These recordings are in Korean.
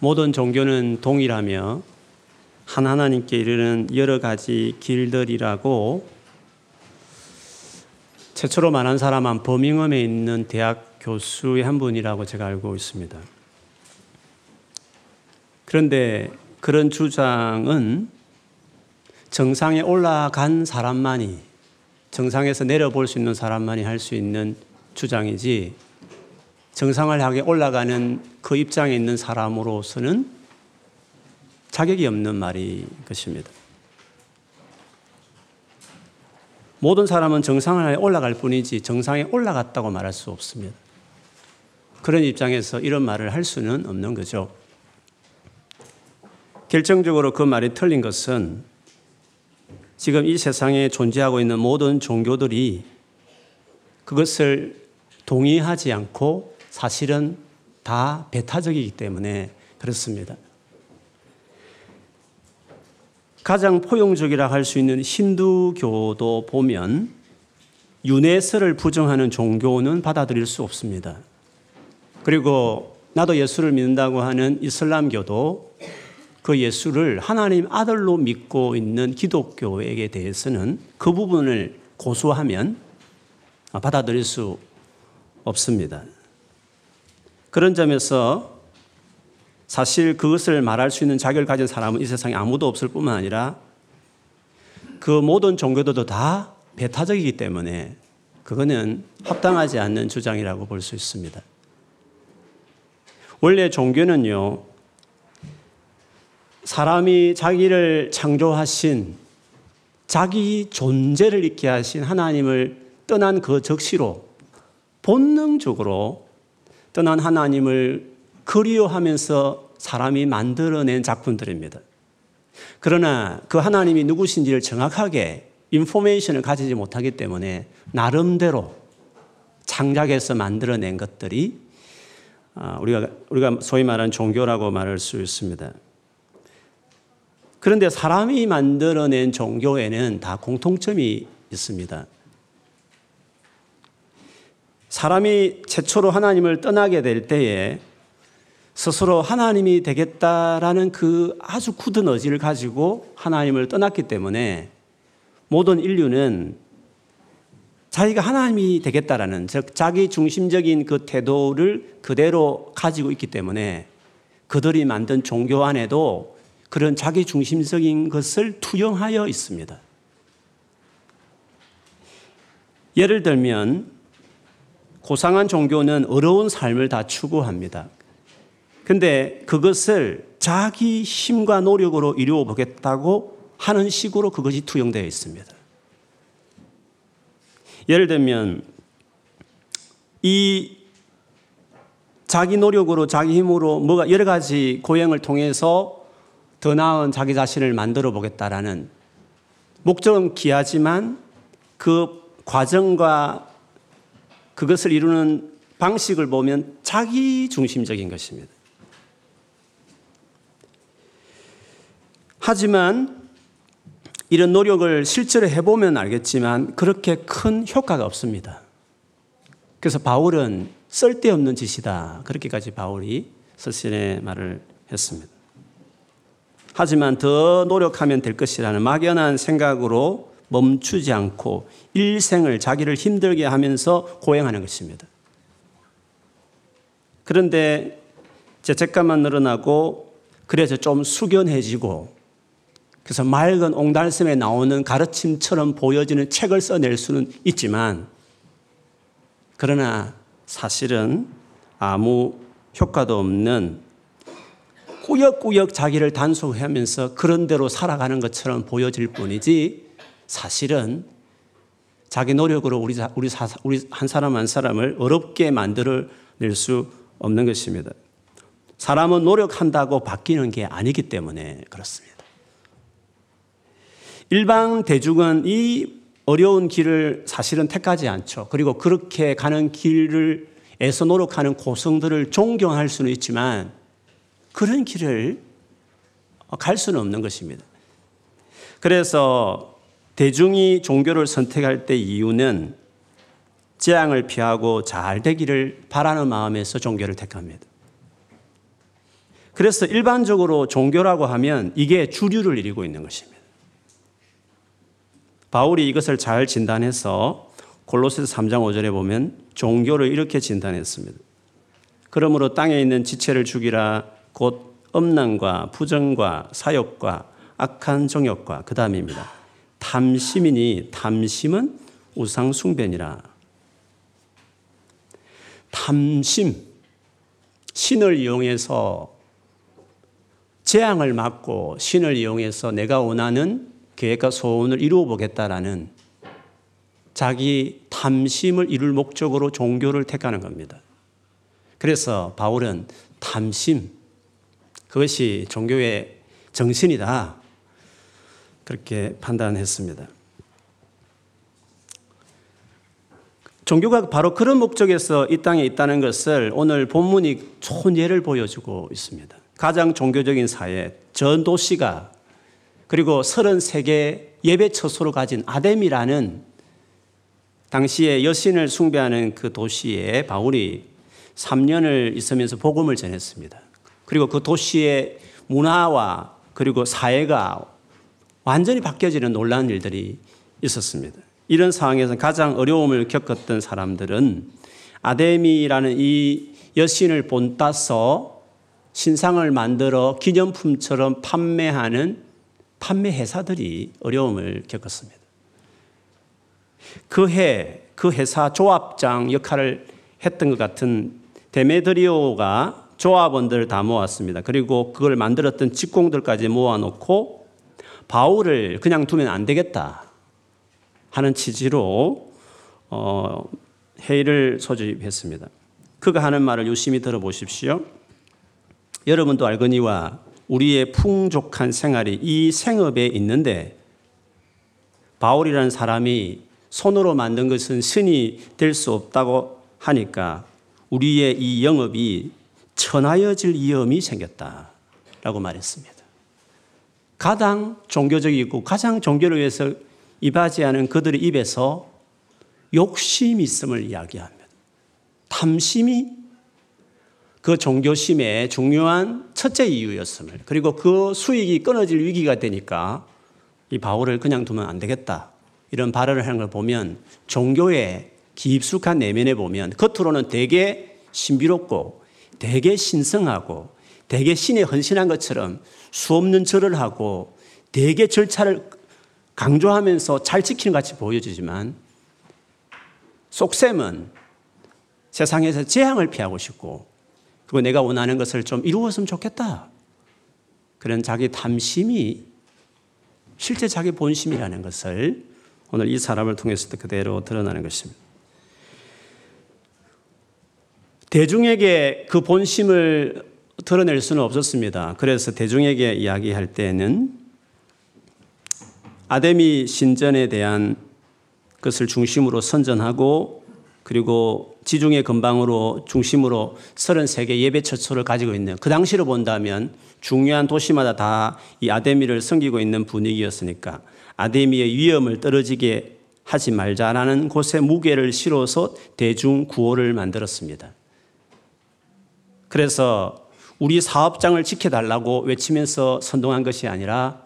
모든 종교는 동일하며 한 하나님께 이르는 여러 가지 길들이라고 최초로 말한 사람은 버밍엄에 있는 대학 교수의 한 분이라고 제가 알고 있습니다. 그런데 그런 주장은 정상에 올라간 사람만이 정상에서 내려볼 수 있는 사람만이 할 수 있는 주장이지 정상을 향해 올라가는 그 입장에 있는 사람으로서는 자격이 없는 말이 것입니다. 모든 사람은 정상을 올라갈 뿐이지 정상에 올라갔다고 말할 수 없습니다. 그런 입장에서 이런 말을 할 수는 없는 거죠. 결정적으로 그 말이 틀린 것은 지금 이 세상에 존재하고 있는 모든 종교들이 그것을 동의하지 않고 사실은 다 배타적이기 때문에 그렇습니다. 가장 포용적이라 할 수 있는 힌두교도 보면 유네스를 부정하는 종교는 받아들일 수 없습니다. 그리고 나도 예수를 믿는다고 하는 이슬람교도 그 예수를 하나님 아들로 믿고 있는 기독교에게 대해서는 그 부분을 고수하면 받아들일 수 없습니다. 그런 점에서 사실 그것을 말할 수 있는 자격을 가진 사람은 이 세상에 아무도 없을 뿐만 아니라 그 모든 종교들도 다 배타적이기 때문에 그거는 합당하지 않는 주장이라고 볼 수 있습니다. 원래 종교는요, 사람이 자기를 창조하신 자기 존재를 있게 하신 하나님을 떠난 그 적시로 본능적으로 떠난 하나님을 그리워하면서 사람이 만들어낸 작품들입니다. 그러나 그 하나님이 누구신지를 정확하게 인포메이션을 가지지 못하기 때문에 나름대로 창작해서 만들어낸 것들이 아, 우리가 우리가 소위 말하는 종교라고 말할 수 있습니다. 그런데 사람이 만들어낸 종교에는 다 공통점이 있습니다. 사람이 최초로 하나님을 떠나게 될 때에 스스로 하나님이 되겠다라는 그 아주 굳은 의지를 가지고 하나님을 떠났기 때문에 모든 인류는 자기가 하나님이 되겠다라는 즉 자기 중심적인 그 태도를 그대로 가지고 있기 때문에 그들이 만든 종교 안에도 그런 자기 중심적인 것을 투영하여 있습니다. 예를 들면 고상한 종교는 어려운 삶을 다 추구합니다. 근데 그것을 자기 힘과 노력으로 이루어 보겠다고 하는 식으로 그것이 투영되어 있습니다. 예를 들면 이 자기 노력으로 자기 힘으로 뭐가 여러 가지 고행을 통해서 더 나은 자기 자신을 만들어 보겠다라는 목적은 귀하지만 그 과정과 그것을 이루는 방식을 보면 자기 중심적인 것입니다. 하지만 이런 노력을 실제로 해보면 알겠지만 그렇게 큰 효과가 없습니다. 그래서 바울은 쓸데없는 짓이다. 그렇게까지 바울이 서신에 말을 했습니다. 하지만 더 노력하면 될 것이라는 막연한 생각으로 멈추지 않고 일생을 자기를 힘들게 하면서 고행하는 것입니다. 그런데 죄책감만 늘어나고 그래서 좀 숙연해지고 그래서 맑은 옹달샘에 나오는 가르침처럼 보여지는 책을 써낼 수는 있지만 그러나 사실은 아무 효과도 없는 꾸역꾸역 자기를 단속하면서 그런 대로 살아가는 것처럼 보여질 뿐이지 사실은 자기 노력으로 우리, 우리, 우리 한 사람 한 사람을 어렵게 만들어 낼 수 없는 것입니다. 사람은 노력한다고 바뀌는 게 아니기 때문에 그렇습니다. 일반 대중은 이 어려운 길을 사실은 택하지 않죠. 그리고 그렇게 가는 길을 애써 노력하는 고성들을 존경할 수는 있지만 그런 길을 갈 수는 없는 것입니다. 그래서 대중이 종교를 선택할 때 이유는 재앙을 피하고 잘 되기를 바라는 마음에서 종교를 택합니다. 그래서 일반적으로 종교라고 하면 이게 주류를 이루고 있는 것입니다. 바울이 이것을 잘 진단해서 골로새서 3장 5절에 보면 종교를 이렇게 진단했습니다. 그러므로 땅에 있는 지체를 죽이라 곧 음란과 부정과 사욕과 악한 정욕과 그 다음입니다. 탐심이니 탐심은 우상 숭배니라. 탐심 신을 이용해서 재앙을 막고 신을 이용해서 내가 원하는 계획과 소원을 이루어 보겠다라는 자기 탐심을 이룰 목적으로 종교를 택하는 겁니다. 그래서 바울은 탐심, 그것이 종교의 정신이다. 그렇게 판단했습니다. 종교가 바로 그런 목적에서 이 땅에 있다는 것을 오늘 본문이 좋은 예를 보여주고 있습니다. 가장 종교적인 사회, 전 도시가 그리고 33개 예배 처소를 가진 아뎀이라는 당시에 여신을 숭배하는 그 도시에 바울이 3년을 있으면서 복음을 전했습니다. 그리고 그 도시의 문화와 그리고 사회가 완전히 바뀌어지는 놀라운 일들이 있었습니다. 이런 상황에서 가장 어려움을 겪었던 사람들은 아데미라는 이 여신을 본따서 신상을 만들어 기념품처럼 판매하는 판매 회사들이 어려움을 겪었습니다. 그 해, 그 회사 조합장 역할을 했던 것 같은 데메드리오가 조합원들을 다 모았습니다. 그리고 그걸 만들었던 직공들까지 모아놓고 바울을 그냥 두면 안 되겠다 하는 취지로 어, 회의를 소집했습니다. 그가 하는 말을 유심히 들어보십시오. 여러분도 알거니와 우리의 풍족한 생활이 이 생업에 있는데 바울이라는 사람이 손으로 만든 것은 신이 될 수 없다고 하니까 우리의 이 영업이 천하여질 위험이 생겼다라고 말했습니다. 가장 종교적이고 가장 종교를 위해서 이바지하는 그들의 입에서 욕심이 있음을 이야기합니다. 탐심이 그 종교심의 중요한 첫째 이유였음을 그리고 그 수익이 끊어질 위기가 되니까 이 바울을 그냥 두면 안 되겠다. 이런 발언을 하는 걸 보면 종교의 깊숙한 내면에 보면 겉으로는 되게 신비롭고 되게 신성하고 되게 신에 헌신한 것처럼 수없는 절을 하고 되게 절차를 강조하면서 잘 지키는 같이 보여지지만 속셈은 세상에서 재앙을 피하고 싶고 그리고 내가 원하는 것을 좀 이루었으면 좋겠다. 그런 자기 탐심이 실제 자기 본심이라는 것을 오늘 이 사람을 통해서 그대로 드러나는 것입니다. 대중에게 그 본심을 드러낼 수는 없었습니다. 그래서 대중에게 이야기할 때는 아데미 신전에 대한 것을 중심으로 선전하고 그리고 지중해 근방으로 중심으로 33개 예배 처소를 가지고 있는 그 당시로 본다면 중요한 도시마다 다 이 아데미를 섬기고 있는 분위기였으니까 아데미의 위험을 떨어지게 하지 말자라는 곳에 무게를 실어서 대중 구호를 만들었습니다. 그래서 우리 사업장을 지켜달라고 외치면서 선동한 것이 아니라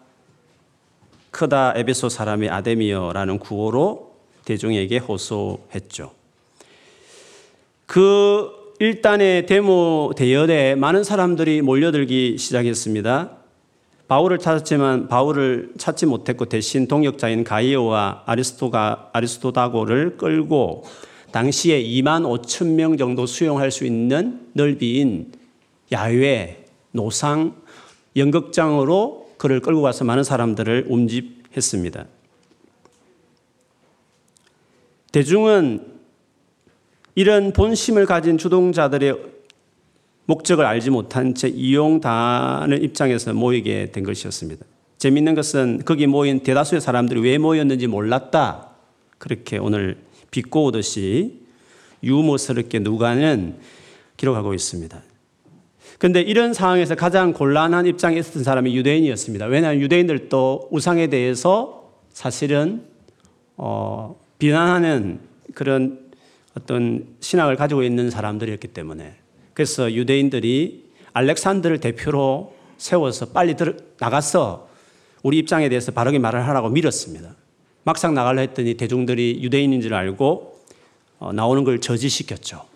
크다 에베소 사람의 아데미어라는 구호로 대중에게 호소했죠. 그 일단의 데모 대열에 많은 사람들이 몰려들기 시작했습니다. 바울을 찾았지만 바울을 찾지 못했고 대신 동역자인 가이오와 아리스토가 아리스토다고를 끌고 당시에 2만 5천 명 정도 수용할 수 있는 넓이인 야외 노상 연극장으로 그를 끌고 가서 많은 사람들을 움집했습니다. 대중은 이런 본심을 가진 주동자들의 목적을 알지 못한 채 이용당하는 입장에서 모이게 된 것이었습니다. 재밌는 것은 거기 모인 대다수의 사람들이 왜 모였는지 몰랐다. 그렇게 오늘 비꼬듯이 유머스럽게 누가는 기록하고 있습니다. 그런데 이런 상황에서 가장 곤란한 입장에 있었던 사람이 유대인이었습니다. 왜냐하면 유대인들도 우상에 대해서 사실은 어, 비난하는 그런 어떤 신앙을 가지고 있는 사람들이었기 때문에 그래서 유대인들이 알렉산더를 대표로 세워서 빨리 들어, 나가서 우리 입장에 대해서 바르게 말을 하라고 밀었습니다. 막상 나가려 했더니 대중들이 유대인인 줄 알고 어, 나오는 걸 저지시켰죠.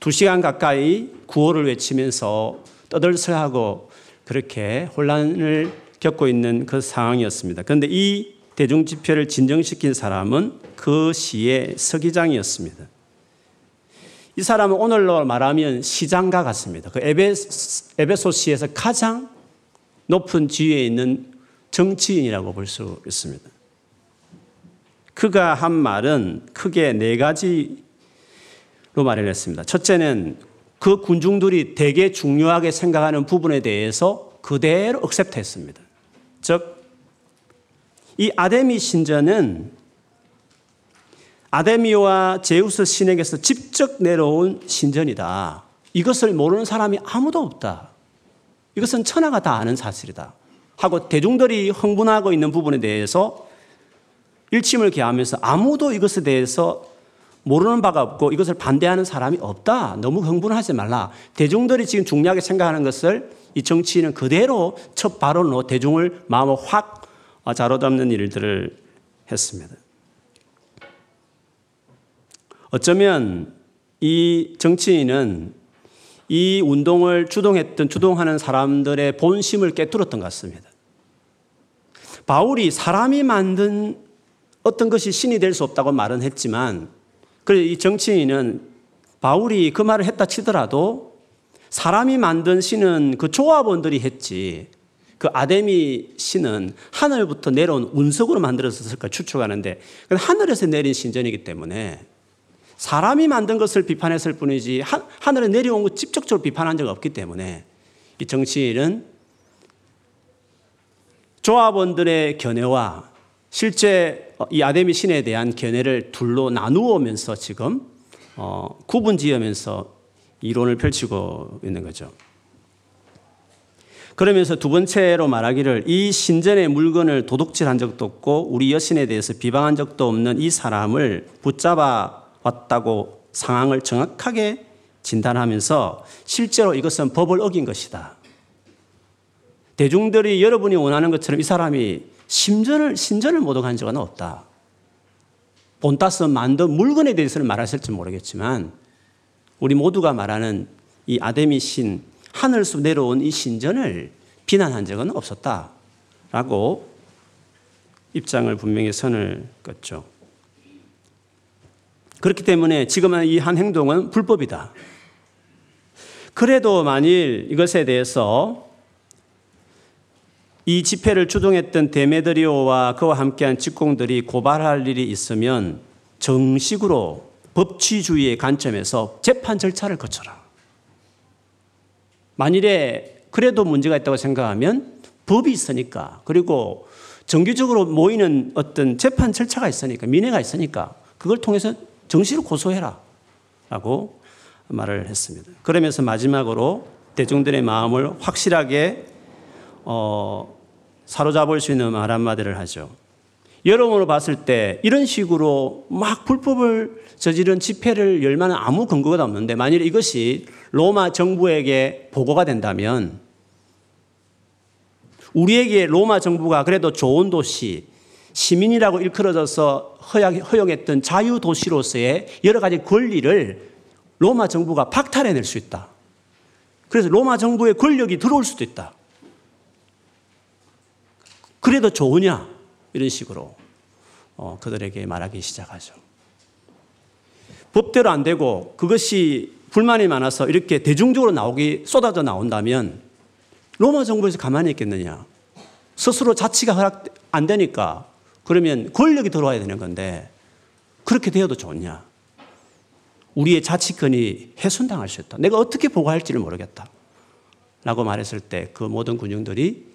두 시간 가까이 구호를 외치면서 떠들썩하고 그렇게 혼란을 겪고 있는 그 상황이었습니다. 그런데 이 대중 집회를 진정시킨 사람은 그 시의 서기장이었습니다. 이 사람은 오늘로 말하면 시장가 같습니다. 그 에베소 시에서 가장 높은 지위에 있는 정치인이라고 볼 수 있습니다. 그가 한 말은 크게 네 가지 로 말을 했습니다. 첫째는 그 군중들이 되게 중요하게 생각하는 부분에 대해서 그대로 억셉트했습니다. 즉, 이 아데미 신전은 아데미와 제우스 신에게서 직접 내려온 신전이다. 이것을 모르는 사람이 아무도 없다. 이것은 천하가 다 아는 사실이다. 하고 대중들이 흥분하고 있는 부분에 대해서 일침을 개하면서 아무도 이것에 대해서 모르는 바가 없고 이것을 반대하는 사람이 없다. 너무 흥분하지 말라. 대중들이 지금 중요하게 생각하는 것을 이 정치인은 그대로 첫 발언으로 대중을 마음을 확 자로잡는 일들을 했습니다. 어쩌면 이 정치인은 이 운동을 주동했던, 주동하는 사람들의 본심을 깨뚫었던 것 같습니다. 바울이 사람이 만든 어떤 것이 신이 될 수 없다고 말은 했지만, 그래 이 정치인은 바울이 그 말을 했다 치더라도 사람이 만든 신은 그 조합원들이 했지. 그 아데미 신은 하늘부터 내려온 운석으로 만들어졌을까 추측하는데, 하늘에서 내린 신전이기 때문에 사람이 만든 것을 비판했을 뿐이지 하 늘에 내려온 것 직접적으로 비판한 적 없기 때문에 이 정치인은 조합원들의 견해와 실제 이 아데미 신에 대한 견해를 둘로 나누어면서 지금 어, 구분 지으면서 이론을 펼치고 있는 거죠. 그러면서 두 번째로 말하기를 이 신전의 물건을 도둑질한 적도 없고 우리 여신에 대해서 비방한 적도 없는 이 사람을 붙잡아 왔다고 상황을 정확하게 진단하면서 실제로 이것은 법을 어긴 것이다. 대중들이 여러분이 원하는 것처럼 이 사람이 심전을, 신전을 모독한 적은 없다. 본따서 만든 물건에 대해서는 말하실지 모르겠지만 우리 모두가 말하는 이 아데미 신, 하늘에서 내려온 이 신전을 비난한 적은 없었다. 라고 입장을 분명히 선을 껐죠. 그렇기 때문에 지금은 이한 행동은 불법이다. 그래도 만일 이것에 대해서 이 집회를 주동했던 데메드리오와 그와 함께한 직공들이 고발할 일이 있으면 정식으로 법치주의의 관점에서 재판 절차를 거쳐라. 만일에 그래도 문제가 있다고 생각하면 법이 있으니까 그리고 정기적으로 모이는 어떤 재판 절차가 있으니까 민회가 있으니까 그걸 통해서 정시로 고소해라. 라고 말을 했습니다. 그러면서 마지막으로 대중들의 마음을 확실하게 어, 사로잡을 수 있는 말 한마디를 하죠. 여러분으로 봤을 때 이런 식으로 막 불법을 저지른 집회를 열 만한 아무 근거가 없는데 만일 이것이 로마 정부에게 보고가 된다면 우리에게 로마 정부가 그래도 좋은 도시, 시민이라고 일컬어져서 허용했던 자유도시로서의 여러 가지 권리를 로마 정부가 박탈해낼 수 있다. 그래서 로마 정부의 권력이 들어올 수도 있다. 그래도 좋으냐? 이런 식으로 어, 그들에게 말하기 시작하죠. 법대로 안 되고 그것이 불만이 많아서 이렇게 대중적으로 나오기 쏟아져 나온다면 로마 정부에서 가만히 있겠느냐? 스스로 자치가 허락 안 되니까 그러면 권력이 들어와야 되는 건데 그렇게 되어도 좋냐? 우리의 자치권이 훼손당할 수 있다. 내가 어떻게 보고할지를 모르겠다. 라고 말했을 때 그 모든 군중들이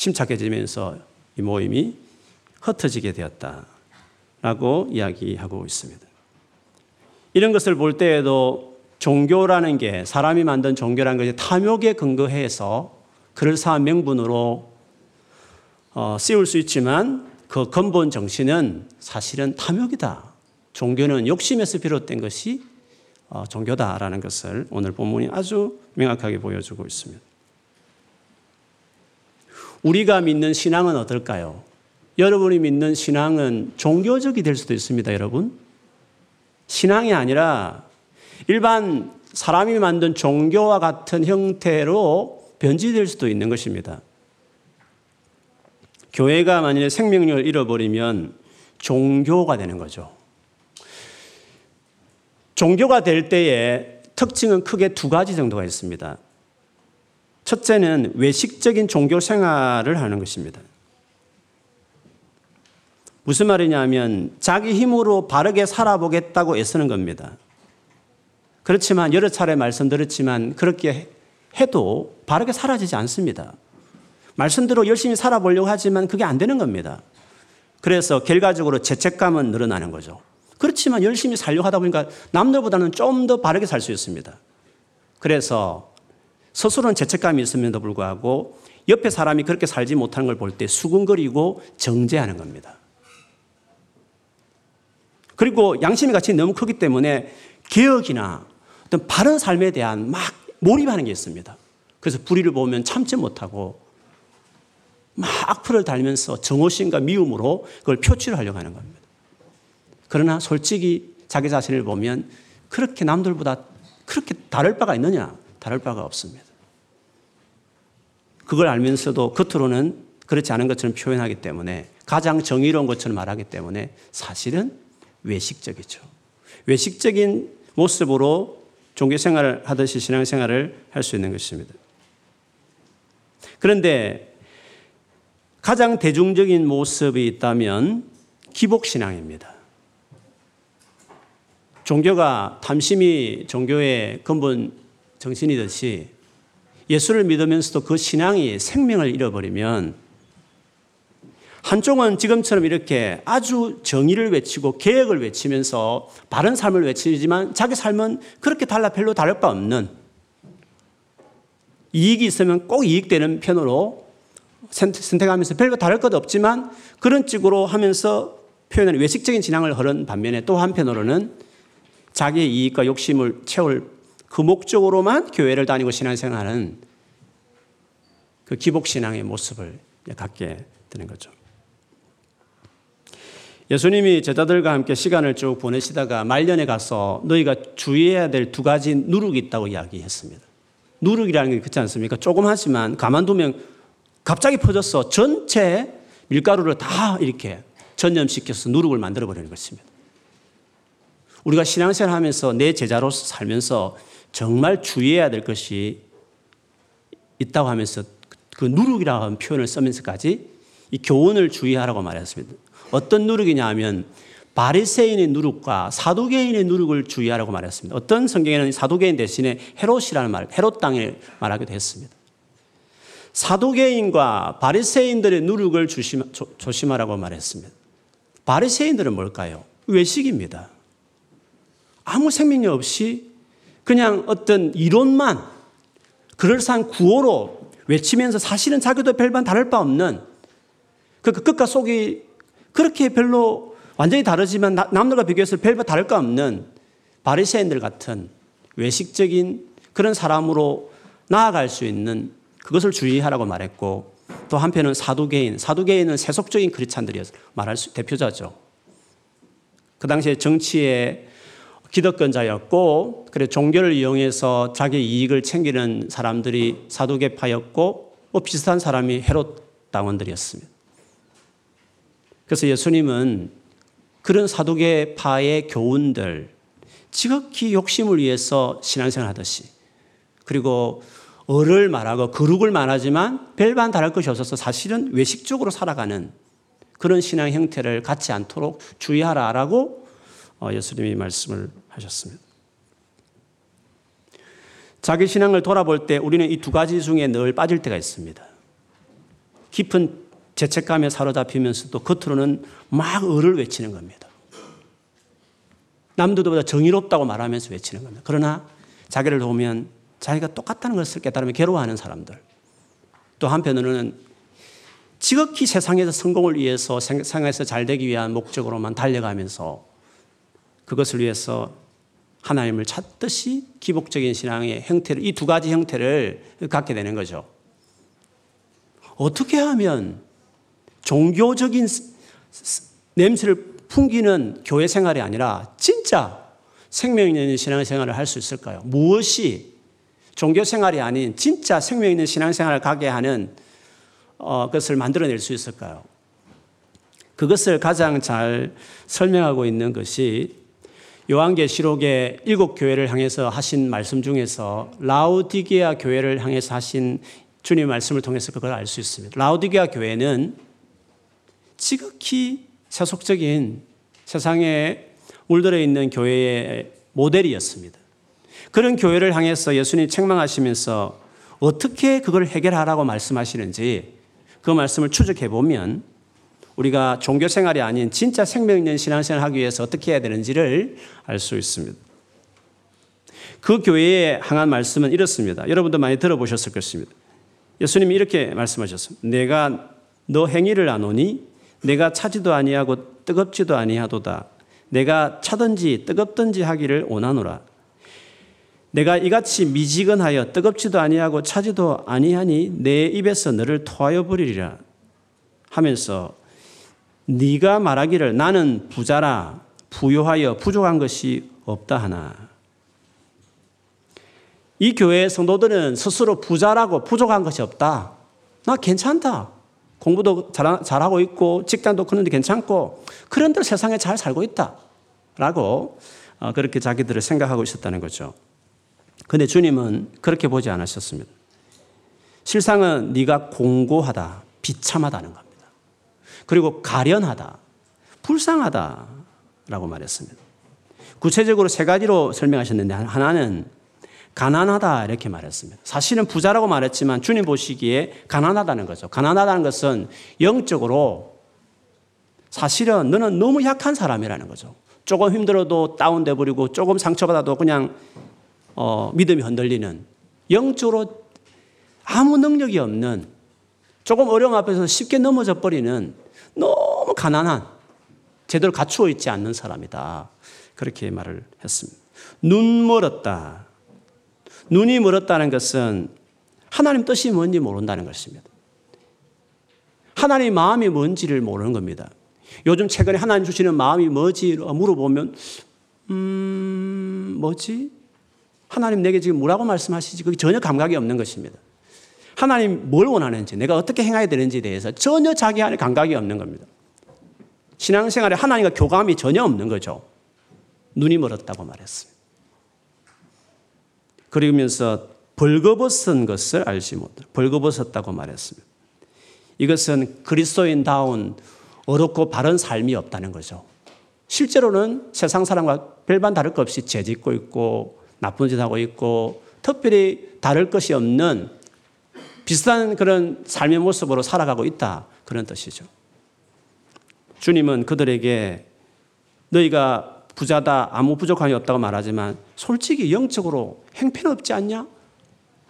침착해지면서 이 모임이 흩어지게 되었다. 라고 이야기하고 있습니다. 이런 것을 볼 때에도 종교라는 게 사람이 만든 종교라는 것이 탐욕에 근거해서 그럴싸한 명분으로 어, 씌울 수 있지만 그 근본 정신은 사실은 탐욕이다. 종교는 욕심에서 비롯된 것이 어, 종교다라는 것을 오늘 본문이 아주 명확하게 보여주고 있습니다. 우리가 믿는 신앙은 어떨까요? 여러분이 믿는 신앙은 종교적이 될 수도 있습니다, 여러분. 신앙이 아니라 일반 사람이 만든 종교와 같은 형태로 변질될 수도 있는 것입니다. 교회가 만약에 생명력을 잃어버리면 종교가 되는 거죠. 종교가 될 때에 특징은 크게 두 가지 정도가 있습니다. 첫째는 외식적인 종교 생활을 하는 것입니다. 무슨 말이냐면 자기 힘으로 바르게 살아보겠다고 애쓰는 겁니다. 그렇지만 여러 차례 말씀드렸지만 그렇게 해도 바르게 사라지지 않습니다. 말씀대로 열심히 살아보려고 하지만 그게 안 되는 겁니다. 그래서 결과적으로 죄책감은 늘어나는 거죠. 그렇지만 열심히 살려고 하다 보니까 남들보다는 좀 더 바르게 살 수 있습니다. 그래서 스스로는 죄책감이 있음에도 불구하고 옆에 사람이 그렇게 살지 못하는 걸 볼 때 수근거리고 정죄하는 겁니다. 그리고 양심의 가치 너무 크기 때문에 개혁이나 어떤 바른 삶에 대한 막 몰입하는 게 있습니다. 그래서 불의를 보면 참지 못하고 막 악플을 달면서 정오심과 미움으로 그걸 표출하려고 하는 겁니다. 그러나 솔직히 자기 자신을 보면 그렇게 남들보다 그렇게 다를 바가 있느냐? 다를 바가 없습니다. 그걸 알면서도 겉으로는 그렇지 않은 것처럼 표현하기 때문에 가장 정의로운 것처럼 말하기 때문에 사실은 외식적이죠. 외식적인 모습으로 종교 생활을 하듯이 신앙 생활을 할 수 있는 것입니다. 그런데 가장 대중적인 모습이 있다면 기복신앙입니다. 종교가 탐심이 종교의 근본 정신이듯이 예수를 믿으면서도 그 신앙이 생명을 잃어버리면 한쪽은 지금처럼 이렇게 아주 정의를 외치고 개혁을 외치면서 바른 삶을 외치지만 자기 삶은 그렇게 달라 별로 다를 바 없는 이익이 있으면 꼭 이익되는 편으로 선택하면서 별로 다를 것 없지만 그런 쪽으로 하면서 표현하는 외식적인 진앙을 흐른 반면에 또 한편으로는 자기의 이익과 욕심을 채울 그 목적으로만 교회를 다니고 신앙생활하는 그 기복신앙의 모습을 갖게 되는 거죠. 예수님이 제자들과 함께 시간을 쭉 보내시다가 말년에 가서 너희가 주의해야 될 두 가지 누룩이 있다고 이야기했습니다. 누룩이라는 게 그렇지 않습니까? 조금 하지만 가만두면 갑자기 퍼져서 전체 밀가루를 다 이렇게 전염시켜서 누룩을 만들어버리는 것입니다. 우리가 신앙생활 하면서 내 제자로서 살면서 정말 주의해야 될 것이 있다고 하면서 그 누룩이라고 하는 표현을 쓰면서까지 이 교훈을 주의하라고 말했습니다. 어떤 누룩이냐 하면 바리새인의 누룩과 사두개인의 누룩을 주의하라고 말했습니다. 어떤 성경에는 사두개인 대신에 헤롯이라는 말, 헤롯 땅을 말하기도 했습니다. 사두개인과 바리새인들의 누룩을 조심, 조심하라고 말했습니다. 바리새인들은 뭘까요? 외식입니다. 아무 생명력 없이 그냥 어떤 이론만 그럴싸한 구호로 외치면서 사실은 자기도 별반 다를 바 없는 그 끝과 속이 그렇게 별로 완전히 다르지만 남들과 비교해서 별반 다를 바 없는 바리새인들 같은 외식적인 그런 사람으로 나아갈 수 있는 그것을 주의하라고 말했고 또 한편은 사두개인, 사두개인은 세속적인 크리스찬들이어서 말할 수 대표자죠. 그 당시에 정치에 기득권자였고 그래 종교를 이용해서 자기 이익을 챙기는 사람들이 사두개파였고 뭐 비슷한 사람이 헤롯 당원들이었습니다. 그래서 예수님은 그런 사두개파의 교훈들 지극히 욕심을 위해서 신앙생활 하듯이 그리고 어를 말하고 거룩을 말하지만 별반 다를 것이 없어서 사실은 외식적으로 살아가는 그런 신앙 형태를 갖지 않도록 주의하라라고 어, 예수님이 말씀을 하셨습니다. 자기 신앙을 돌아볼 때 우리는 이 두 가지 중에 늘 빠질 때가 있습니다. 깊은 죄책감에 사로잡히면서도 겉으로는 막 을을 외치는 겁니다. 남들보다 정의롭다고 말하면서 외치는 겁니다. 그러나 자기를 보면 자기가 똑같다는 것을 깨달으면 괴로워하는 사람들. 또 한편으로는 지극히 세상에서 성공을 위해서 세상에서 잘 되기 위한 목적으로만 달려가면서 그것을 위해서 하나님을 찾듯이 기복적인 신앙의 형태를 이 두 가지 형태를 갖게 되는 거죠. 어떻게 하면 종교적인 냄새를 풍기는 교회 생활이 아니라 진짜 생명 있는 신앙 생활을 할 수 있을까요? 무엇이 종교 생활이 아닌 진짜 생명 있는 신앙 생활을 가게 하는 어, 것을 만들어낼 수 있을까요? 그것을 가장 잘 설명하고 있는 것이 요한계시록의 일곱 교회를 향해서 하신 말씀 중에서 라우디게아 교회를 향해서 하신 주님 말씀을 통해서 그걸 알 수 있습니다. 라우디게아 교회는 지극히 세속적인 세상에 물들어 있는 교회의 모델이었습니다. 그런 교회를 향해서 예수님 책망하시면서 어떻게 그걸 해결하라고 말씀하시는지 그 말씀을 추적해 보면 우리가 종교 생활이 아닌 진짜 생명 있는 신앙생활을 하기 위해서 어떻게 해야 되는지를 알 수 있습니다. 그 교회에 향한 말씀은 이렇습니다. 여러분도 많이 들어보셨을 것입니다. 예수님이 이렇게 말씀하셨습니다. 내가 너 행위를 아노니 내가 차지도 아니하고 뜨겁지도 아니하도다. 내가 차든지 뜨겁든지 하기를 원하노라. 내가 이같이 미지근하여 뜨겁지도 아니하고 차지도 아니하니 내 입에서 너를 토하여 버리리라 하면서 네가 말하기를 나는 부자라 부요하여 부족한 것이 없다 하나. 이 교회 성도들은 스스로 부자라고 부족한 것이 없다. 나 괜찮다. 공부도 잘, 잘하고 있고 직장도 그런데 괜찮고 그런데 세상에 잘 살고 있다. 라고 어, 그렇게 자기들을 생각하고 있었다는 거죠. 근데 주님은 그렇게 보지 않으셨습니다. 실상은 네가 공고하다, 비참하다는 겁니다. 그리고 가련하다, 불쌍하다라고 말했습니다. 구체적으로 세 가지로 설명하셨는데 하나는 가난하다 이렇게 말했습니다. 사실은 부자라고 말했지만 주님 보시기에 가난하다는 거죠. 가난하다는 것은 영적으로 사실은 너는 너무 약한 사람이라는 거죠. 조금 힘들어도 다운돼 버리고 조금 상처받아도 그냥 어, 믿음이 흔들리는 영적으로 아무 능력이 없는 조금 어려움 앞에서 쉽게 넘어져 버리는 너무 가난한 제대로 갖추어 있지 않는 사람이다. 그렇게 말을 했습니다. 눈 멀었다. 눈이 멀었다는 것은 하나님 뜻이 뭔지 모른다는 것입니다. 하나님 마음이 뭔지를 모르는 겁니다. 요즘 최근에 하나님 주시는 마음이 뭐지? 물어보면, 음, 뭐지? 하나님 내게 지금 뭐라고 말씀하시지? 그게 전혀 감각이 없는 것입니다. 하나님 뭘 원하는지, 내가 어떻게 행해야 되는지에 대해서 전혀 자기 안에 감각이 없는 겁니다. 신앙생활에 하나님과 교감이 전혀 없는 거죠. 눈이 멀었다고 말했습니다. 그러면서 벌거벗은 것을 알지 못해 벌거벗었다고 말했습니다. 이것은 그리스도인다운 어렵고 바른 삶이 없다는 거죠. 실제로는 세상 사람과 별반 다를 것 없이 죄 짓고 있고 나쁜 짓 하고 있고 특별히 다를 것이 없는 비슷한 그런 삶의 모습으로 살아가고 있다. 그런 뜻이죠. 주님은 그들에게 너희가 부자다, 아무 부족함이 없다고 말하지만 솔직히 영적으로 행편없지 않냐?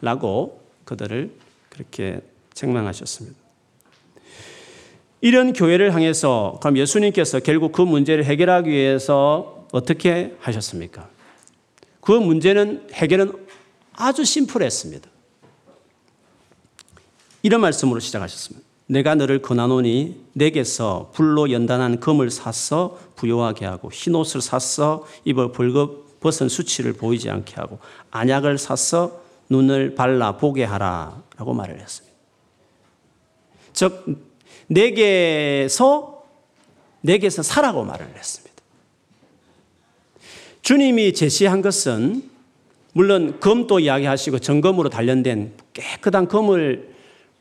라고 그들을 그렇게 책망하셨습니다. 이런 교회를 향해서 그럼 예수님께서 결국 그 문제를 해결하기 위해서 어떻게 하셨습니까? 그 문제는 해결은 아주 심플했습니다. 이런 말씀으로 시작하셨습니다. 내가 너를 권하노니 내게서 불로 연단한 금을 샀어 부요하게 하고 흰 옷을 샀어 입어 벌거 벗은 수치를 보이지 않게 하고 안약을 샀어 눈을 발라 보게 하라라고 말을 했습니다. 즉 내게서 내게서 사라고 말을 했습니다. 주님이 제시한 것은 물론 금도 이야기하시고 정금으로 단련된 깨끗한 금을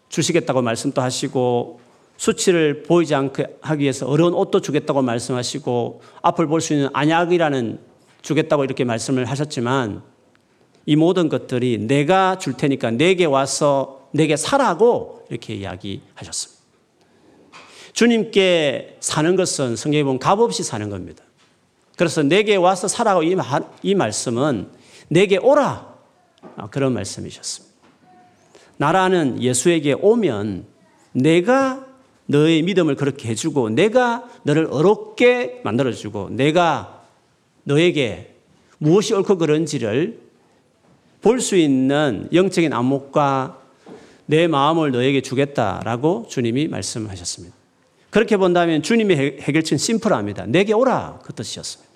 주시겠다고 말씀도 하시고 수치를 보이지 않게 하기 위해서 어려운 옷도 주겠다고 말씀하시고 앞을 볼 수 있는 안약이라는 주겠다고 이렇게 말씀을 하셨지만 이 모든 것들이 내가 줄 테니까 내게 와서 내게 사라고 이렇게 이야기하셨습니다. 주님께 사는 것은 성경에 보면 값없이 사는 겁니다. 그래서 내게 와서 살아고 이, 이 말씀은 내게 오라. 아, 그런 말씀이셨습니다. 나라는 예수에게 오면 내가 너의 믿음을 그렇게 해주고 내가 너를 어렵게 만들어주고 내가 너에게 무엇이 옳고 그른지를 볼 수 있는 영적인 안목과 내 마음을 너에게 주겠다라고 주님이 말씀하셨습니다. 그렇게 본다면 주님의 해결책은 심플합니다. 내게 오라 그 뜻이었습니다.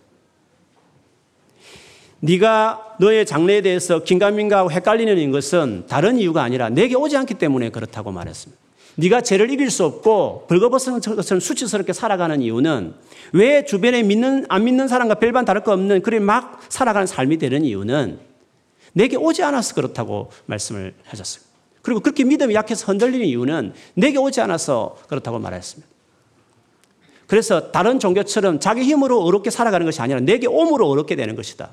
네가 너의 장래에 대해서 긴가민가하고 헷갈리는 것은 다른 이유가 아니라 내게 오지 않기 때문에 그렇다고 말했습니다. 네가 죄를 이길 수 없고 벌거벗은 것처럼 수치스럽게 살아가는 이유는 왜 주변에 믿는 안 믿는 사람과 별반 다를 거 없는 그래 막 살아가는 삶이 되는 이유는 내게 오지 않아서 그렇다고 말씀을 하셨어요. 그리고 그렇게 믿음이 약해서 흔들리는 이유는 내게 오지 않아서 그렇다고 말했습니다. 그래서 다른 종교처럼 자기 힘으로 어렵게 살아가는 것이 아니라 내게 옴으로 어렵게 되는 것이다.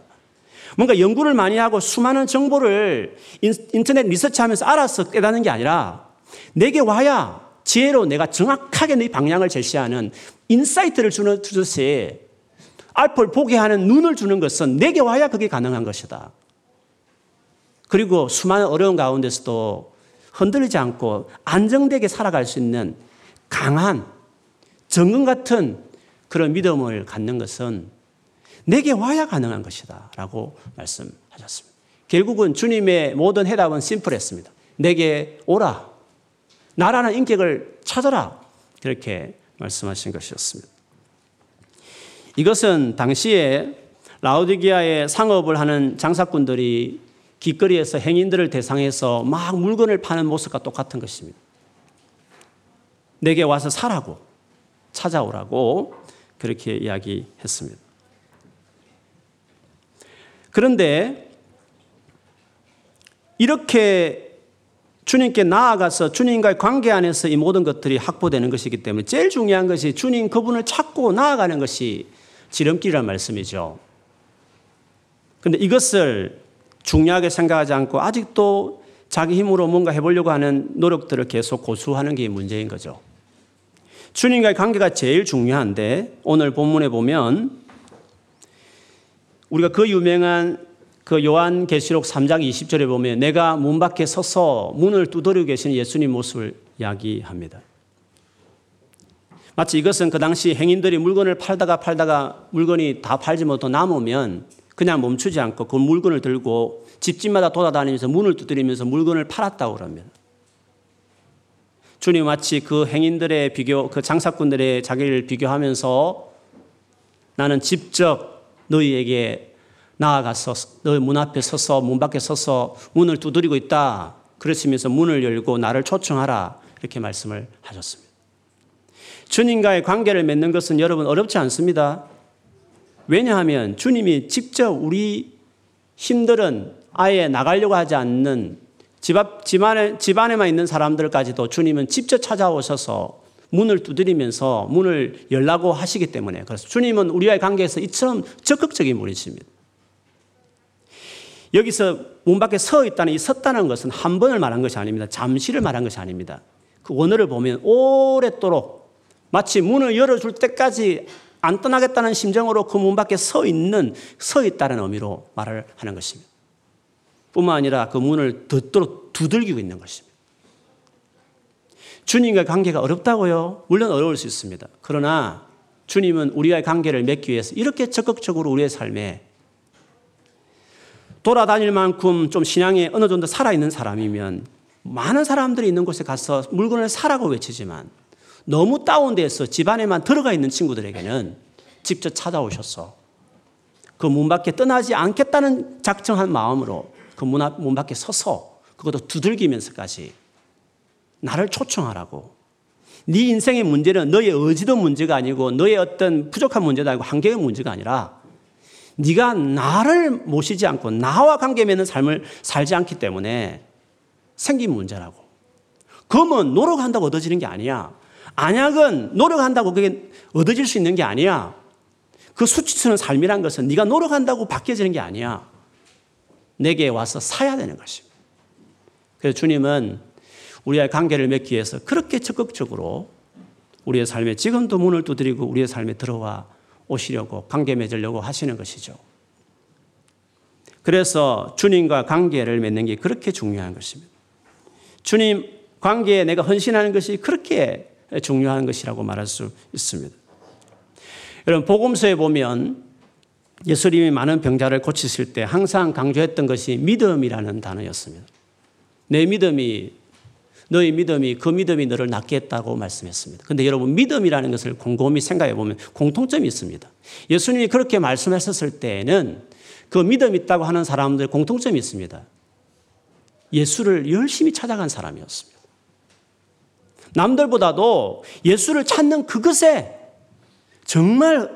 뭔가 연구를 많이 하고 수많은 정보를 인터넷 리서치하면서 알아서 깨닫는 게 아니라 내게 와야 지혜로 내가 정확하게 네 방향을 제시하는 insight를 주는 주듯이 알파를 보게 하는 눈을 주는 것은 내게 와야 그게 가능한 것이다. 그리고 수많은 어려운 가운데서도 흔들리지 않고 안정되게 살아갈 수 있는 강한 정금 같은 그런 믿음을 갖는 것은 내게 와야 가능한 것이다. 라고 말씀하셨습니다. 결국은 주님의 모든 해답은 심플했습니다. 내게 오라. 나라는 인격을 찾아라. 그렇게 말씀하신 것이었습니다. 이것은 당시에 라우디기아의 상업을 하는 장사꾼들이 길거리에서 행인들을 대상해서 막 물건을 파는 모습과 똑같은 것입니다. 내게 와서 사라고 찾아오라고 그렇게 이야기했습니다. 그런데 이렇게 주님께 나아가서 주님과의 관계 안에서 이 모든 것들이 확보되는 것이기 때문에 제일 중요한 것이 주님 그분을 찾고 나아가는 것이 지름길이란 말씀이죠. 근데 이것을 중요하게 생각하지 않고 아직도 자기 힘으로 뭔가 해보려고 하는 노력들을 계속 고수하는 게 문제인 거죠. 주님과의 관계가 제일 중요한데 오늘 본문에 보면 우리가 그 유명한 그 요한 계시록 3장 20절에 보면 내가 문 밖에 서서 문을 두드리고 계신 예수님 모습을 이야기합니다. 마치 이것은 그 당시 행인들이 물건을 팔다가 팔다가 물건이 다 팔지 못하고 남으면 그냥 멈추지 않고 그 물건을 들고 집집마다 돌아다니면서 문을 두드리면서 물건을 팔았다고 그러면 주님 마치 그 행인들의 비교, 그 장사꾼들의 자기를 비교하면서 나는 직접 너희에게 나아가서 너희 문 앞에 서서 문 밖에 서서 문을 두드리고 있다. 그러시면서 문을 열고 나를 초청하라. 이렇게 말씀을 하셨습니다. 주님과의 관계를 맺는 것은 여러분 어렵지 않습니다. 왜냐하면 주님이 직접 우리 힘들은 아예 나가려고 하지 않는 집 앞, 집안에, 집안에만 있는 사람들까지도 주님은 직접 찾아오셔서 문을 두드리면서 문을 열라고 하시기 때문에 그래서 주님은 우리와의 관계에서 이처럼 적극적인 분이십니다. 여기서 문 밖에 서 있다는 이 섰다는 것은 한 번을 말한 것이 아닙니다. 잠시를 말한 것이 아닙니다. 그 원어를 보면 오랫도록 마치 문을 열어줄 때까지 안 떠나겠다는 심정으로 그 문 밖에 서 있는, 서 있다는 의미로 말을 하는 것입니다. 뿐만 아니라 그 문을 듣도록 두들기고 있는 것입니다. 주님과 관계가 어렵다고요? 물론 어려울 수 있습니다. 그러나 주님은 우리와의 관계를 맺기 위해서 이렇게 적극적으로 우리의 삶에 돌아다닐 만큼 좀 신앙에 어느 정도 살아있는 사람이면 많은 사람들이 있는 곳에 가서 물건을 사라고 외치지만 너무 다운돼서 집안에만 들어가 있는 친구들에게는 직접 찾아오셔서 그 문 밖에 떠나지 않겠다는 작정한 마음으로 그 문 앞, 문 밖에 서서 그것도 두들기면서까지 나를 초청하라고. 네 인생의 문제는 너의 의지도 문제가 아니고 너의 어떤 부족한 문제도 아니고 한계의 문제가 아니라 네가 나를 모시지 않고 나와 관계 맺는 삶을 살지 않기 때문에 생긴 문제라고. 금은 노력한다고 얻어지는 게 아니야. 안약은 노력한다고 그게 얻어질 수 있는 게 아니야. 그 수치스러운 삶이란 것은 네가 노력한다고 바뀌어지는 게 아니야. 내게 와서 사야 되는 것입니다. 그래서 주님은 우리의 관계를 맺기 위해서 그렇게 적극적으로 우리의 삶에 지금도 문을 두드리고 우리의 삶에 들어와 오시려고 관계 맺으려고 하시는 것이죠. 그래서 주님과 관계를 맺는 게 그렇게 중요한 것입니다. 주님 관계에 내가 헌신하는 것이 그렇게 중요한 것이라고 말할 수 있습니다. 여러분 복음서에 보면 예수님이 많은 병자를 고치실 때 항상 강조했던 것이 믿음이라는 단어였습니다. 내 믿음이 너의 믿음이 그 믿음이 너를 낫게 했다고 말씀했습니다. 근데 여러분 믿음이라는 것을 곰곰이 생각해 보면 공통점이 있습니다. 예수님이 그렇게 말씀하셨을 때에는 그 믿음 있다고 하는 사람들 공통점이 있습니다. 예수를 열심히 찾아간 사람이었습니다. 남들보다도 예수를 찾는 그것에 정말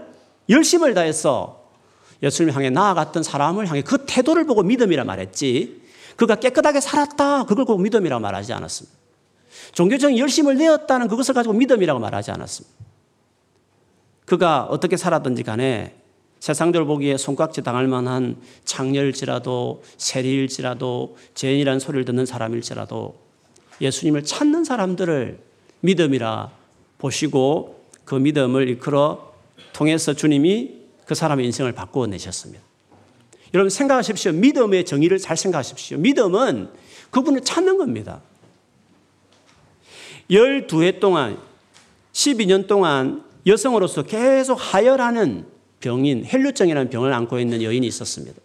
열심을 다해서 예수님을 향해 나아갔던 사람을 향해 그 태도를 보고 믿음이라 말했지. 그가 깨끗하게 살았다. 그걸 보고 믿음이라고 말하지 않았습니다. 종교적인 열심을 내었다는 그것을 가지고 믿음이라고 말하지 않았습니다. 그가 어떻게 살았든지 간에 세상들 보기에 손깍지 당할 만한 창녀일지라도 세리일지라도 죄인이라는 소리를 듣는 사람일지라도 예수님을 찾는 사람들을 믿음이라 보시고 그 믿음을 이끌어 통해서 주님이 그 사람의 인생을 바꾸어 내셨습니다. 여러분 생각하십시오. 믿음의 정의를 잘 생각하십시오. 믿음은 그분을 찾는 겁니다. 12해 동안 12년 동안 여성으로서 계속 하혈하는 병인 헬류증이라는 병을 안고 있는 여인이 있었습니다.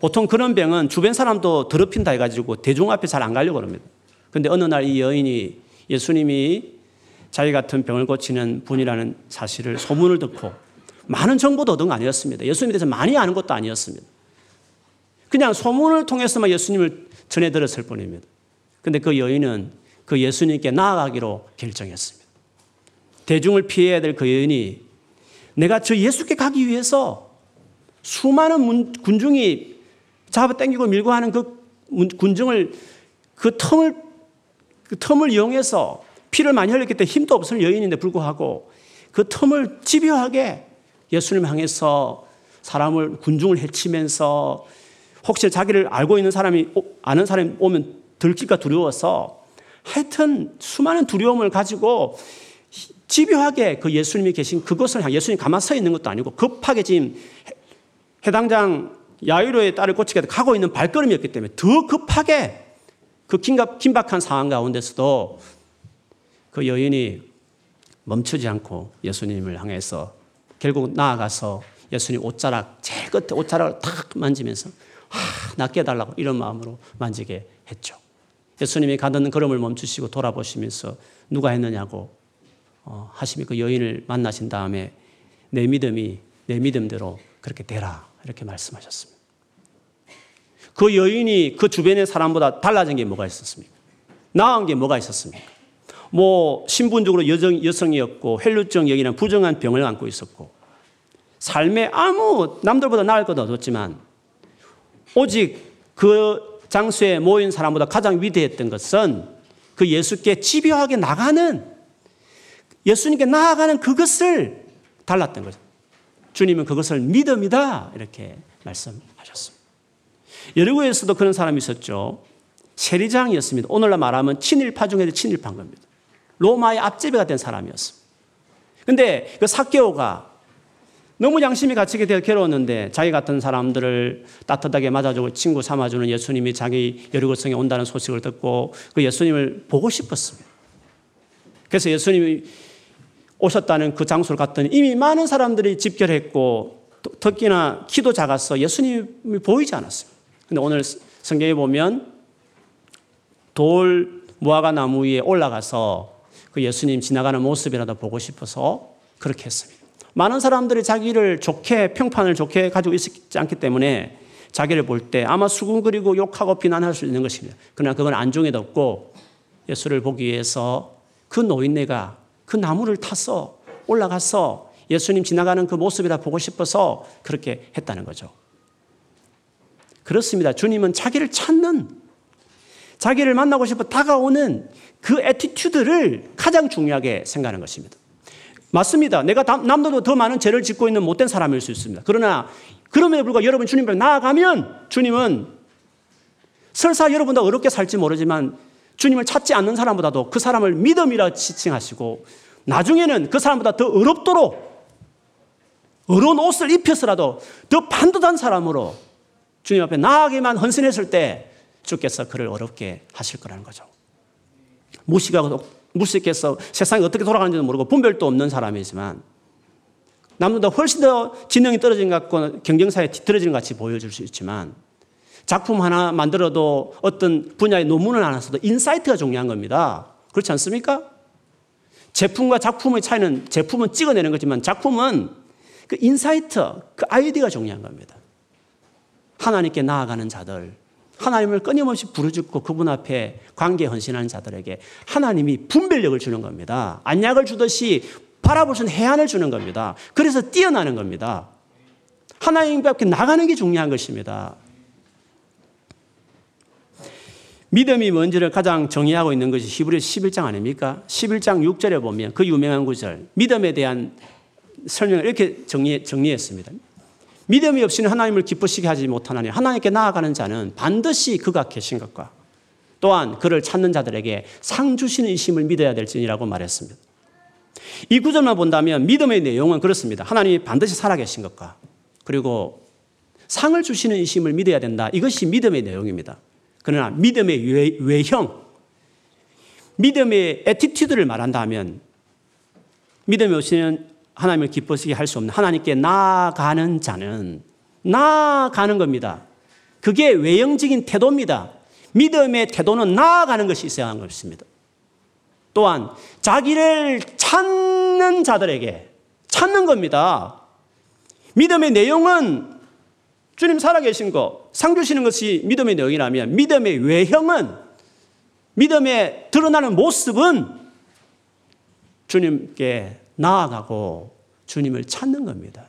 보통 그런 병은 주변 사람도 더럽힌다 해가지고 대중 앞에 잘 안 가려고 합니다. 근데 어느 날 이 여인이 예수님이 자기 같은 병을 고치는 분이라는 사실을 소문을 듣고 많은 정보도 얻은 거 아니었습니다. 예수님에 대해서 많이 아는 것도 아니었습니다. 그냥 소문을 통해서만 예수님을 전해 들었을 뿐입니다. 근데 그 여인은 그 예수님께 나아가기로 결정했습니다. 대중을 피해야 될 그 여인이 내가 저 예수께 가기 위해서 수많은 군중이 잡아 당기고 밀고 하는 그 군중을 그 틈을 그 틈을 이용해서 피를 많이 흘렸기 때문에 힘도 없을 여인인데 불구하고 그 틈을 집요하게 예수님 향해서 사람을 군중을 해치면서 혹시 자기를 알고 있는 사람이 아는 사람이 오면 들킬까 두려워서 하여튼 수많은 두려움을 가지고 집요하게 그 예수님이 계신 그것을 향해 예수님 가만 서 있는 것도 아니고 급하게 지금 해당장 야유로의 딸을 고치게 가고 있는 발걸음이었기 때문에 더 급하게 그 긴박, 긴박한 상황 가운데서도 그 여인이 멈추지 않고 예수님을 향해서 결국 나아가서 예수님 옷자락 제일 끝에 옷자락을 탁 만지면서 아, 낫게 해달라고 이런 마음으로 만지게 했죠. 예수님이 가던 걸음을 멈추시고 돌아보시면서 누가 했느냐고 어, 하시며 그 여인을 만나신 다음에 내 믿음이 내 믿음대로 그렇게 되라 이렇게 말씀하셨습니다. 그 여인이 그 주변의 사람보다 달라진 게 뭐가 있었습니까? 나은 게 뭐가 있었습니까? 뭐 신분적으로 여성, 여성이었고 헬루증 여기는 부정한 병을 안고 있었고 삶에 아무 남들보다 나을 것 없었지만 오직 그 장소에 모인 사람보다 가장 위대했던 것은 그 예수께 집요하게 나가는 예수님께 나아가는 그것을 달랐던 거죠. 주님은 그것을 믿음이다 이렇게 말씀하셨습니다. 여리고에서도 그런 사람이 있었죠. 세리장이었습니다. 오늘날 말하면 친일파 중에도 친일파인 겁니다. 로마의 앞제배가 된 사람이었습니다. 근데 그 사케오가 너무 양심이 갇히게 되어 괴로웠는데 자기 같은 사람들을 따뜻하게 맞아주고 친구 삼아주는 예수님이 자기 여리고성에 온다는 소식을 듣고 그 예수님을 보고 싶었습니다. 그래서 예수님이 오셨다는 그 장소를 갔더니 이미 많은 사람들이 집결했고 특히나 키도 작아서 예수님이 보이지 않았습니다. 근데 오늘 성경에 보면 돌 무화과 나무 위에 올라가서 그 예수님 지나가는 모습이라도 보고 싶어서 그렇게 했습니다. 많은 사람들이 자기를 좋게 평판을 좋게 가지고 있지 않기 때문에 자기를 볼 때 아마 수군거리고 욕하고 비난할 수 있는 것입니다. 그러나 그건 안중에도 없고 예수를 보기 위해서 그 노인네가 그 나무를 타서 올라가서 예수님 지나가는 그 모습이라도 보고 싶어서 그렇게 했다는 거죠. 그렇습니다. 주님은 자기를 찾는 자기를 만나고 싶어 다가오는 그 attitude를 가장 중요하게 생각하는 것입니다. 맞습니다. 내가 남들도 더 많은 죄를 짓고 있는 못된 사람일 수 있습니다. 그러나 그럼에도 불구하고 여러분 주님 앞에 나아가면 주님은 설사 여러분도 어렵게 살지 모르지만 주님을 찾지 않는 사람보다도 그 사람을 믿음이라 지칭하시고 나중에는 그 사람보다 더 어렵도록 어려운 옷을 입혀서라도 더 반듯한 사람으로 주님 앞에 나아가기만 헌신했을 때 주께서 그를 어렵게 하실 거라는 거죠. 무시가 무식해서 세상이 어떻게 돌아가는지도 모르고 분별도 없는 사람이지만 남보다 훨씬 더 지능이 떨어진 것 같고 경쟁사에 뒤떨어지는 것 같이 보여줄 수 있지만 작품 하나 만들어도 어떤 분야의 논문을 하나 써도 insight가 중요한 겁니다. 그렇지 않습니까? 제품과 작품의 차이는 제품은 찍어내는 거지만 작품은 그 insight, 그 아이디어가 중요한 겁니다. 하나님께 나아가는 자들, 하나님을 끊임없이 부르짖고 그분 앞에 관계 헌신하는 자들에게 하나님이 분별력을 주는 겁니다. 안약을 주듯이 있는 혜안을 주는 겁니다. 그래서 뛰어나는 겁니다. 하나님 앞에 나가는 게 중요한 것입니다. 믿음이 뭔지를 가장 정의하고 있는 것이 히브리 11장 아닙니까? 11장 6절에 보면 그 유명한 구절, 믿음에 대한 설명을 이렇게 정리, 정리했습니다. 믿음이 없이는 하나님을 기쁘시게 하지 못하나니 하나님께 나아가는 자는 반드시 그가 계신 것과 또한 그를 찾는 자들에게 상 주시는 이심을 믿어야 될지니라고 말했습니다. 이 구절만 본다면 믿음의 내용은 그렇습니다. 하나님이 반드시 살아계신 것과 그리고 상을 주시는 이심을 믿어야 된다. 이것이 믿음의 내용입니다. 그러나 믿음의 외, 형 믿음의 attitude를 말한다면 믿음이 없이는 하나님을 기쁘시게 할 수 없는 하나님께 나아가는 자는 나아가는 겁니다. 그게 외형적인 태도입니다. 믿음의 태도는 나아가는 것이 있어야 하는 것입니다. 또한 자기를 찾는 자들에게 찾는 겁니다. 믿음의 내용은 주님 살아계신 거, 상 주시는 것이 믿음의 내용이라면 믿음의 외형은 믿음에 드러나는 모습은 주님께 나아가고 주님을 찾는 겁니다.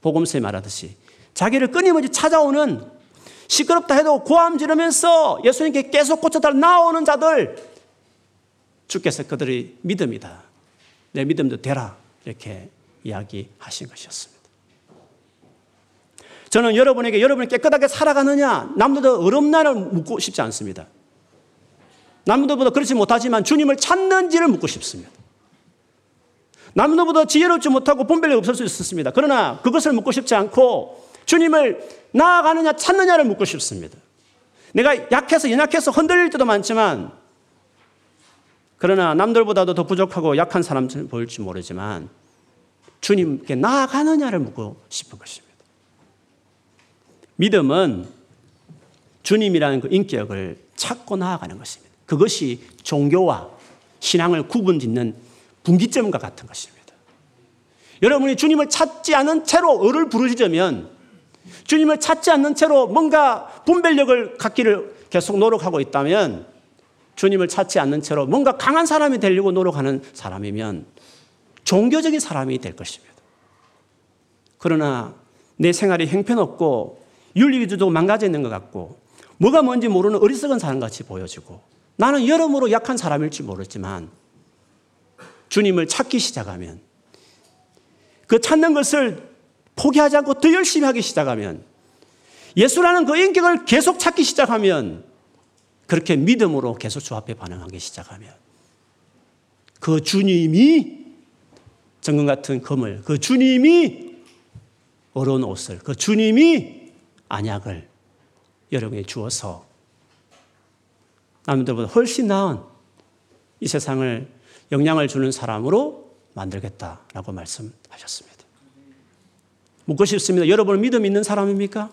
복음서에 말하듯이 자기를 끊임없이 찾아오는 시끄럽다 해도 고함 지르면서 예수님께 계속 고쳐달 나오는 자들 주께서 그들의 믿음이다. 내 믿음도 되라. 이렇게 이야기하신 것이었습니다. 저는 여러분에게 여러분이 깨끗하게 살아가느냐, 남들보다 어렵나를 묻고 싶지 않습니다. 남들보다 그렇지 못하지만 주님을 찾는지를 묻고 싶습니다. 남들보다 지혜롭지 못하고 분별력 없을 수 있었습니다. 그러나 그것을 묻고 싶지 않고 주님을 나아가느냐 찾느냐를 묻고 싶습니다. 내가 약해서 연약해서 흔들릴 때도 많지만 그러나 남들보다도 더 부족하고 약한 사람처럼 보일지 모르지만 주님께 나아가느냐를 묻고 싶은 것입니다. 믿음은 주님이라는 그 인격을 찾고 나아가는 것입니다. 그것이 종교와 신앙을 구분 짓는 분기점과 같은 것입니다. 여러분이 주님을 찾지 않은 채로 을을 부르짖으면 주님을 찾지 않는 채로 뭔가 분별력을 갖기를 계속 노력하고 있다면 주님을 찾지 않는 채로 뭔가 강한 사람이 되려고 노력하는 사람이면 종교적인 사람이 될 것입니다. 그러나 내 생활이 형편없고 윤리기도 망가져 있는 것 같고 뭐가 뭔지 모르는 어리석은 사람 같이 보여지고 나는 여러모로 약한 사람일지 모르지만 주님을 찾기 시작하면 그 찾는 것을 포기하지 않고 더 열심히 하기 시작하면 예수라는 그 인격을 계속 찾기 시작하면 그렇게 믿음으로 계속 주 앞에 반응하기 시작하면 그 주님이 정금 같은 금을 그 주님이 어려운 옷을 그 주님이 안약을 여러분에게 주어서 남들보다 훨씬 나은 이 세상을 영향을 주는 사람으로 만들겠다라고 말씀하셨습니다. 묻고 싶습니다. 여러분 믿음 있는 사람입니까?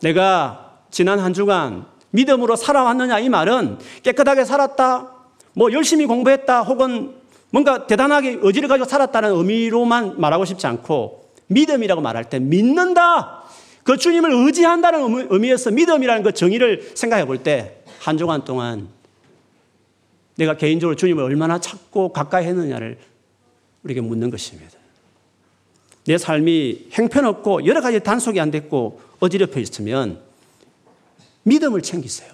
내가 지난 한 주간 믿음으로 살아왔느냐 이 말은 깨끗하게 살았다, 뭐 열심히 공부했다, 혹은 뭔가 대단하게 의지를 가지고 살았다는 의미로만 말하고 싶지 않고 믿음이라고 말할 때 믿는다. 그 주님을 의지한다는 의미에서 믿음이라는 그 정의를 생각해 볼 때 한 주간 동안 내가 개인적으로 주님을 얼마나 찾고 가까이 했느냐를 우리에게 묻는 것입니다. 내 삶이 행편없고 여러 가지 단속이 안 됐고 어지럽혀 있으면 믿음을 챙기세요.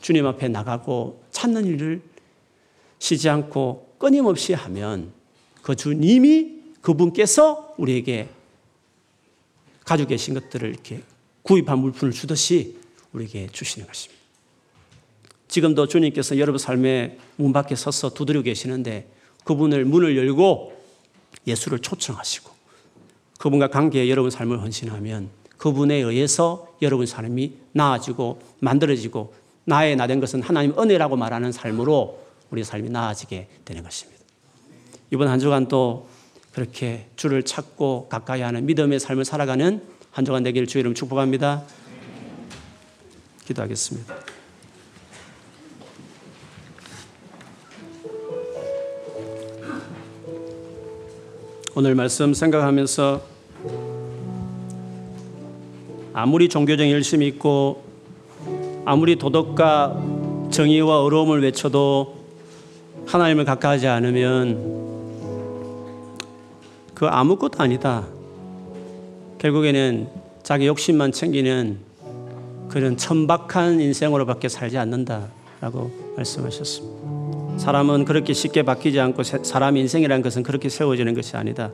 주님 앞에 나가고 찾는 일을 쉬지 않고 끊임없이 하면 그 주님이 그분께서 우리에게 가지고 계신 것들을 이렇게 구입한 물품을 주듯이 우리에게 주시는 것입니다. 지금도 주님께서 여러분 삶의 문 밖에 서서 두드려 계시는데 그분을 문을 열고 예수를 초청하시고 그분과 관계에 여러분 삶을 헌신하면 그분에 의해서 여러분 삶이 나아지고 만들어지고 나의 나된 것은 하나님 은혜라고 말하는 삶으로 우리 삶이 나아지게 되는 것입니다. 이번 한 주간 또 그렇게 주를 찾고 가까이 하는 믿음의 삶을 살아가는 한 주간 되기를 주의 이름 축복합니다. 기도하겠습니다. 오늘 말씀 생각하면서 아무리 종교적 열심히 있고 아무리 도덕과 정의와 어려움을 외쳐도 하나님을 가까이하지 않으면 그 아무것도 아니다. 결국에는 자기 욕심만 챙기는 그런 천박한 인생으로밖에 살지 않는다라고 말씀하셨습니다. 사람은 그렇게 쉽게 바뀌지 않고 사람 인생이라는 것은 그렇게 세워지는 것이 아니다.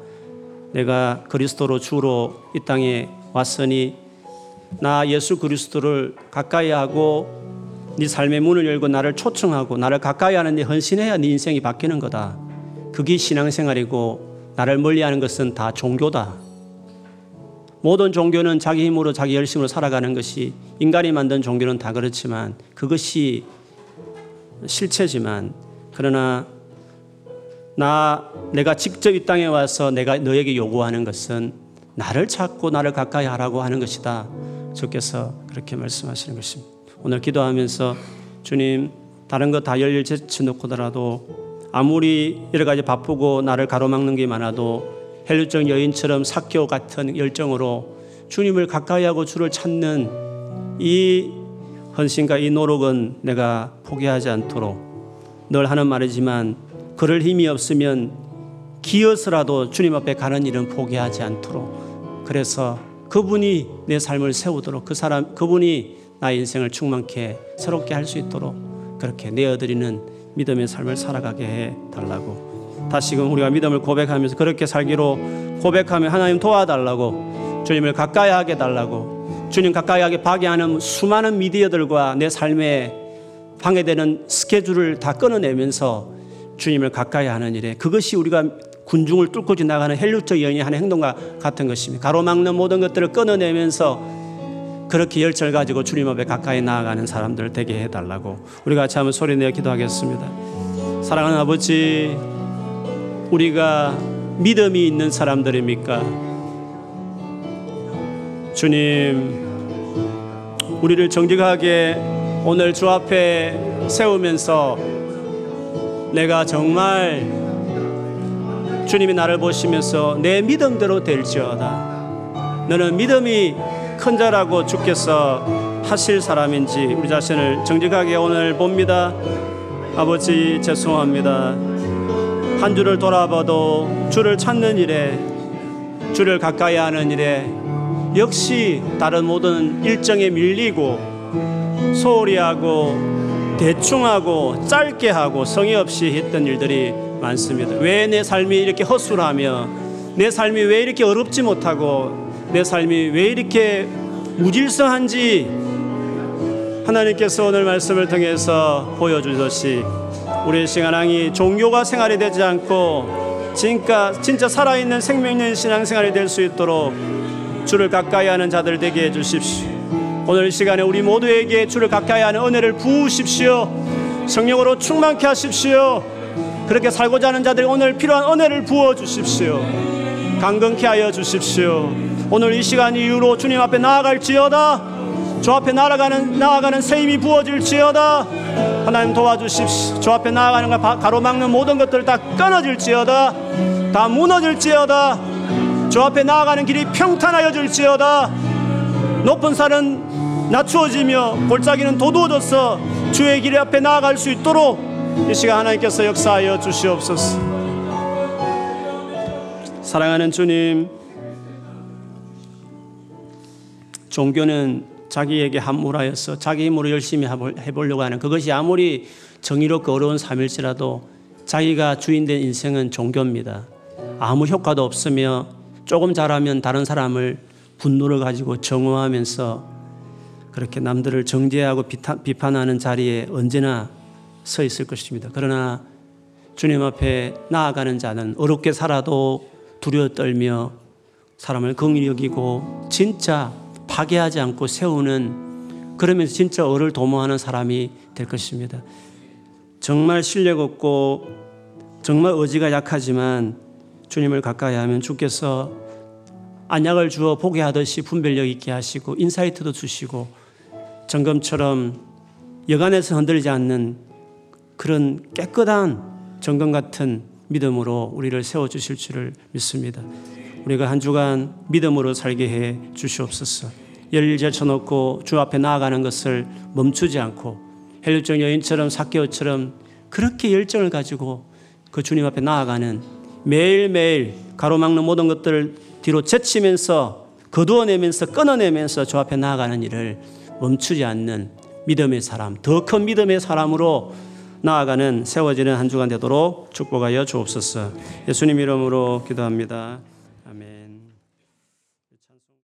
내가 그리스도로 주로 이 땅에 왔으니 나 예수 그리스도를 가까이 하고 네 삶의 문을 열고 나를 초청하고 나를 가까이 하는 데 헌신해야 네 인생이 바뀌는 거다. 그게 신앙생활이고 나를 멀리하는 것은 다 종교다. 모든 종교는 자기 힘으로 자기 열심으로 살아가는 것이 인간이 만든 종교는 다 그렇지만 그것이 실체지만 그러나 나 내가 직접 이 땅에 와서 내가 너에게 요구하는 것은 나를 찾고 나를 가까이 하라고 하는 것이다. 주께서 그렇게 말씀하시는 것입니다. 오늘 기도하면서 주님 다른 거 다 열일 제쳐놓고더라도 아무리 여러 가지 바쁘고 나를 가로막는 게 많아도 헬류적 여인처럼 사교 같은 열정으로 주님을 가까이 하고 주를 찾는 이 헌신과 이 노력은 내가 포기하지 않도록 늘 하는 말이지만 그럴 힘이 없으면 기어서라도 주님 앞에 가는 일은 포기하지 않도록. 그래서 그분이 내 삶을 세우도록 그 사람 그분이 나의 인생을 충만케 새롭게 할 수 있도록 그렇게 내어드리는 믿음의 삶을 살아가게 해 달라고. 다시금 우리가 믿음을 고백하면서 그렇게 살기로 고백하며 하나님 도와달라고 주님을 가까이 하게 달라고 주님 가까이 하게 파괴하는 수많은 미디어들과 내 삶에 방해되는 스케줄을 다 끊어내면서 주님을 가까이 하는 일에 그것이 우리가 군중을 뚫고 지나가는 헬루적 여인이 하는 행동과 같은 것입니다. 가로막는 모든 것들을 끊어내면서 그렇게 열정을 가지고 주님 앞에 가까이 나아가는 사람들 되게 해달라고 우리 같이 소리내어 기도하겠습니다. 사랑하는 아버지, 우리가 믿음이 있는 사람들입니까? 주님, 우리를 정직하게 오늘 주 앞에 세우면서 내가 정말 주님이 나를 보시면서 내 믿음대로 될지어다. 너는 믿음이 큰 자라고 주께서 하실 사람인지 우리 자신을 정직하게 오늘 봅니다. 아버지 죄송합니다. 한 주를 돌아봐도 주를 찾는 일에 주를 가까이 하는 일에 역시 다른 모든 일정에 밀리고 소홀히 하고 대충 하고 짧게 하고 성의 없이 했던 일들이 많습니다. 왜 내 삶이 이렇게 허술하며 내 삶이 왜 이렇게 어렵지 못하고 내 삶이 왜 이렇게 무질서한지 하나님께서 오늘 말씀을 통해서 보여주듯이 우리 신앙이 종교가 생활이 되지 않고 진짜, 진짜 살아있는 생명 있는 신앙생활이 될 수 있도록 주를 가까이 하는 자들 되게 해주십시오. 오늘 시간에 우리 모두에게 주를 가까이 하는 은혜를 부으십시오. 성령으로 충만케 하십시오. 그렇게 살고자 하는 자들이 오늘 필요한 은혜를 부어 주십시오. 강건케 하여 주십시오. 오늘 이 시간 이후로 주님 앞에 나아갈지어다. 주 앞에 나아가는 나아가는 새 힘이 부어질지어다. 하나님 도와주십시오. 주 앞에 나아가는 걸 가로막는 모든 것들 다 끊어질지어다. 다 무너질지어다. 주 앞에 나아가는 길이 평탄하여 질지어다. 높은 산은 낮추어지며 골짜기는 도두어져서 주의 길 앞에 나아갈 수 있도록 이 시간 하나님께서 역사하여 주시옵소서. 사랑하는 주님. 종교는 자기에게 함몰하여서 자기 힘으로 열심히 해보려고 하는 그것이 아무리 정의롭고 어려운 삶일지라도 자기가 주인된 인생은 종교입니다. 아무 효과도 없으며 조금 잘하면 다른 사람을 분노를 가지고 정오하면서 그렇게 남들을 정죄하고 비판하는 자리에 언제나 서 있을 것입니다. 그러나 주님 앞에 나아가는 자는 어렵게 살아도 두려워 떨며 사람을 긍휼히 여기고 진짜 파괴하지 않고 세우는 그러면서 진짜 어를 도모하는 사람이 될 것입니다. 정말 실력 없고 정말 의지가 약하지만 주님을 가까이 하면 주께서 안약을 주어 보게 하듯이 분별력 있게 하시고 인사이트도 주시고 정금처럼 여간에서 흔들리지 않는 그런 깨끗한 정금 같은 믿음으로 우리를 세워 주실 줄을 믿습니다. 우리가 한 주간 믿음으로 살게 해 주시옵소서. 열일 제쳐놓고 주 앞에 나아가는 것을 멈추지 않고 헬류증 여인처럼 사케오처럼 그렇게 열정을 가지고 그 주님 앞에 나아가는 매일매일 가로막는 모든 것들을 뒤로 제치면서 거두어내면서 끊어내면서 주 앞에 나아가는 일을 멈추지 않는 믿음의 사람, 더 큰 믿음의 사람으로 나아가는 세워지는 한 주간 되도록 축복하여 주옵소서. 예수님 이름으로 기도합니다.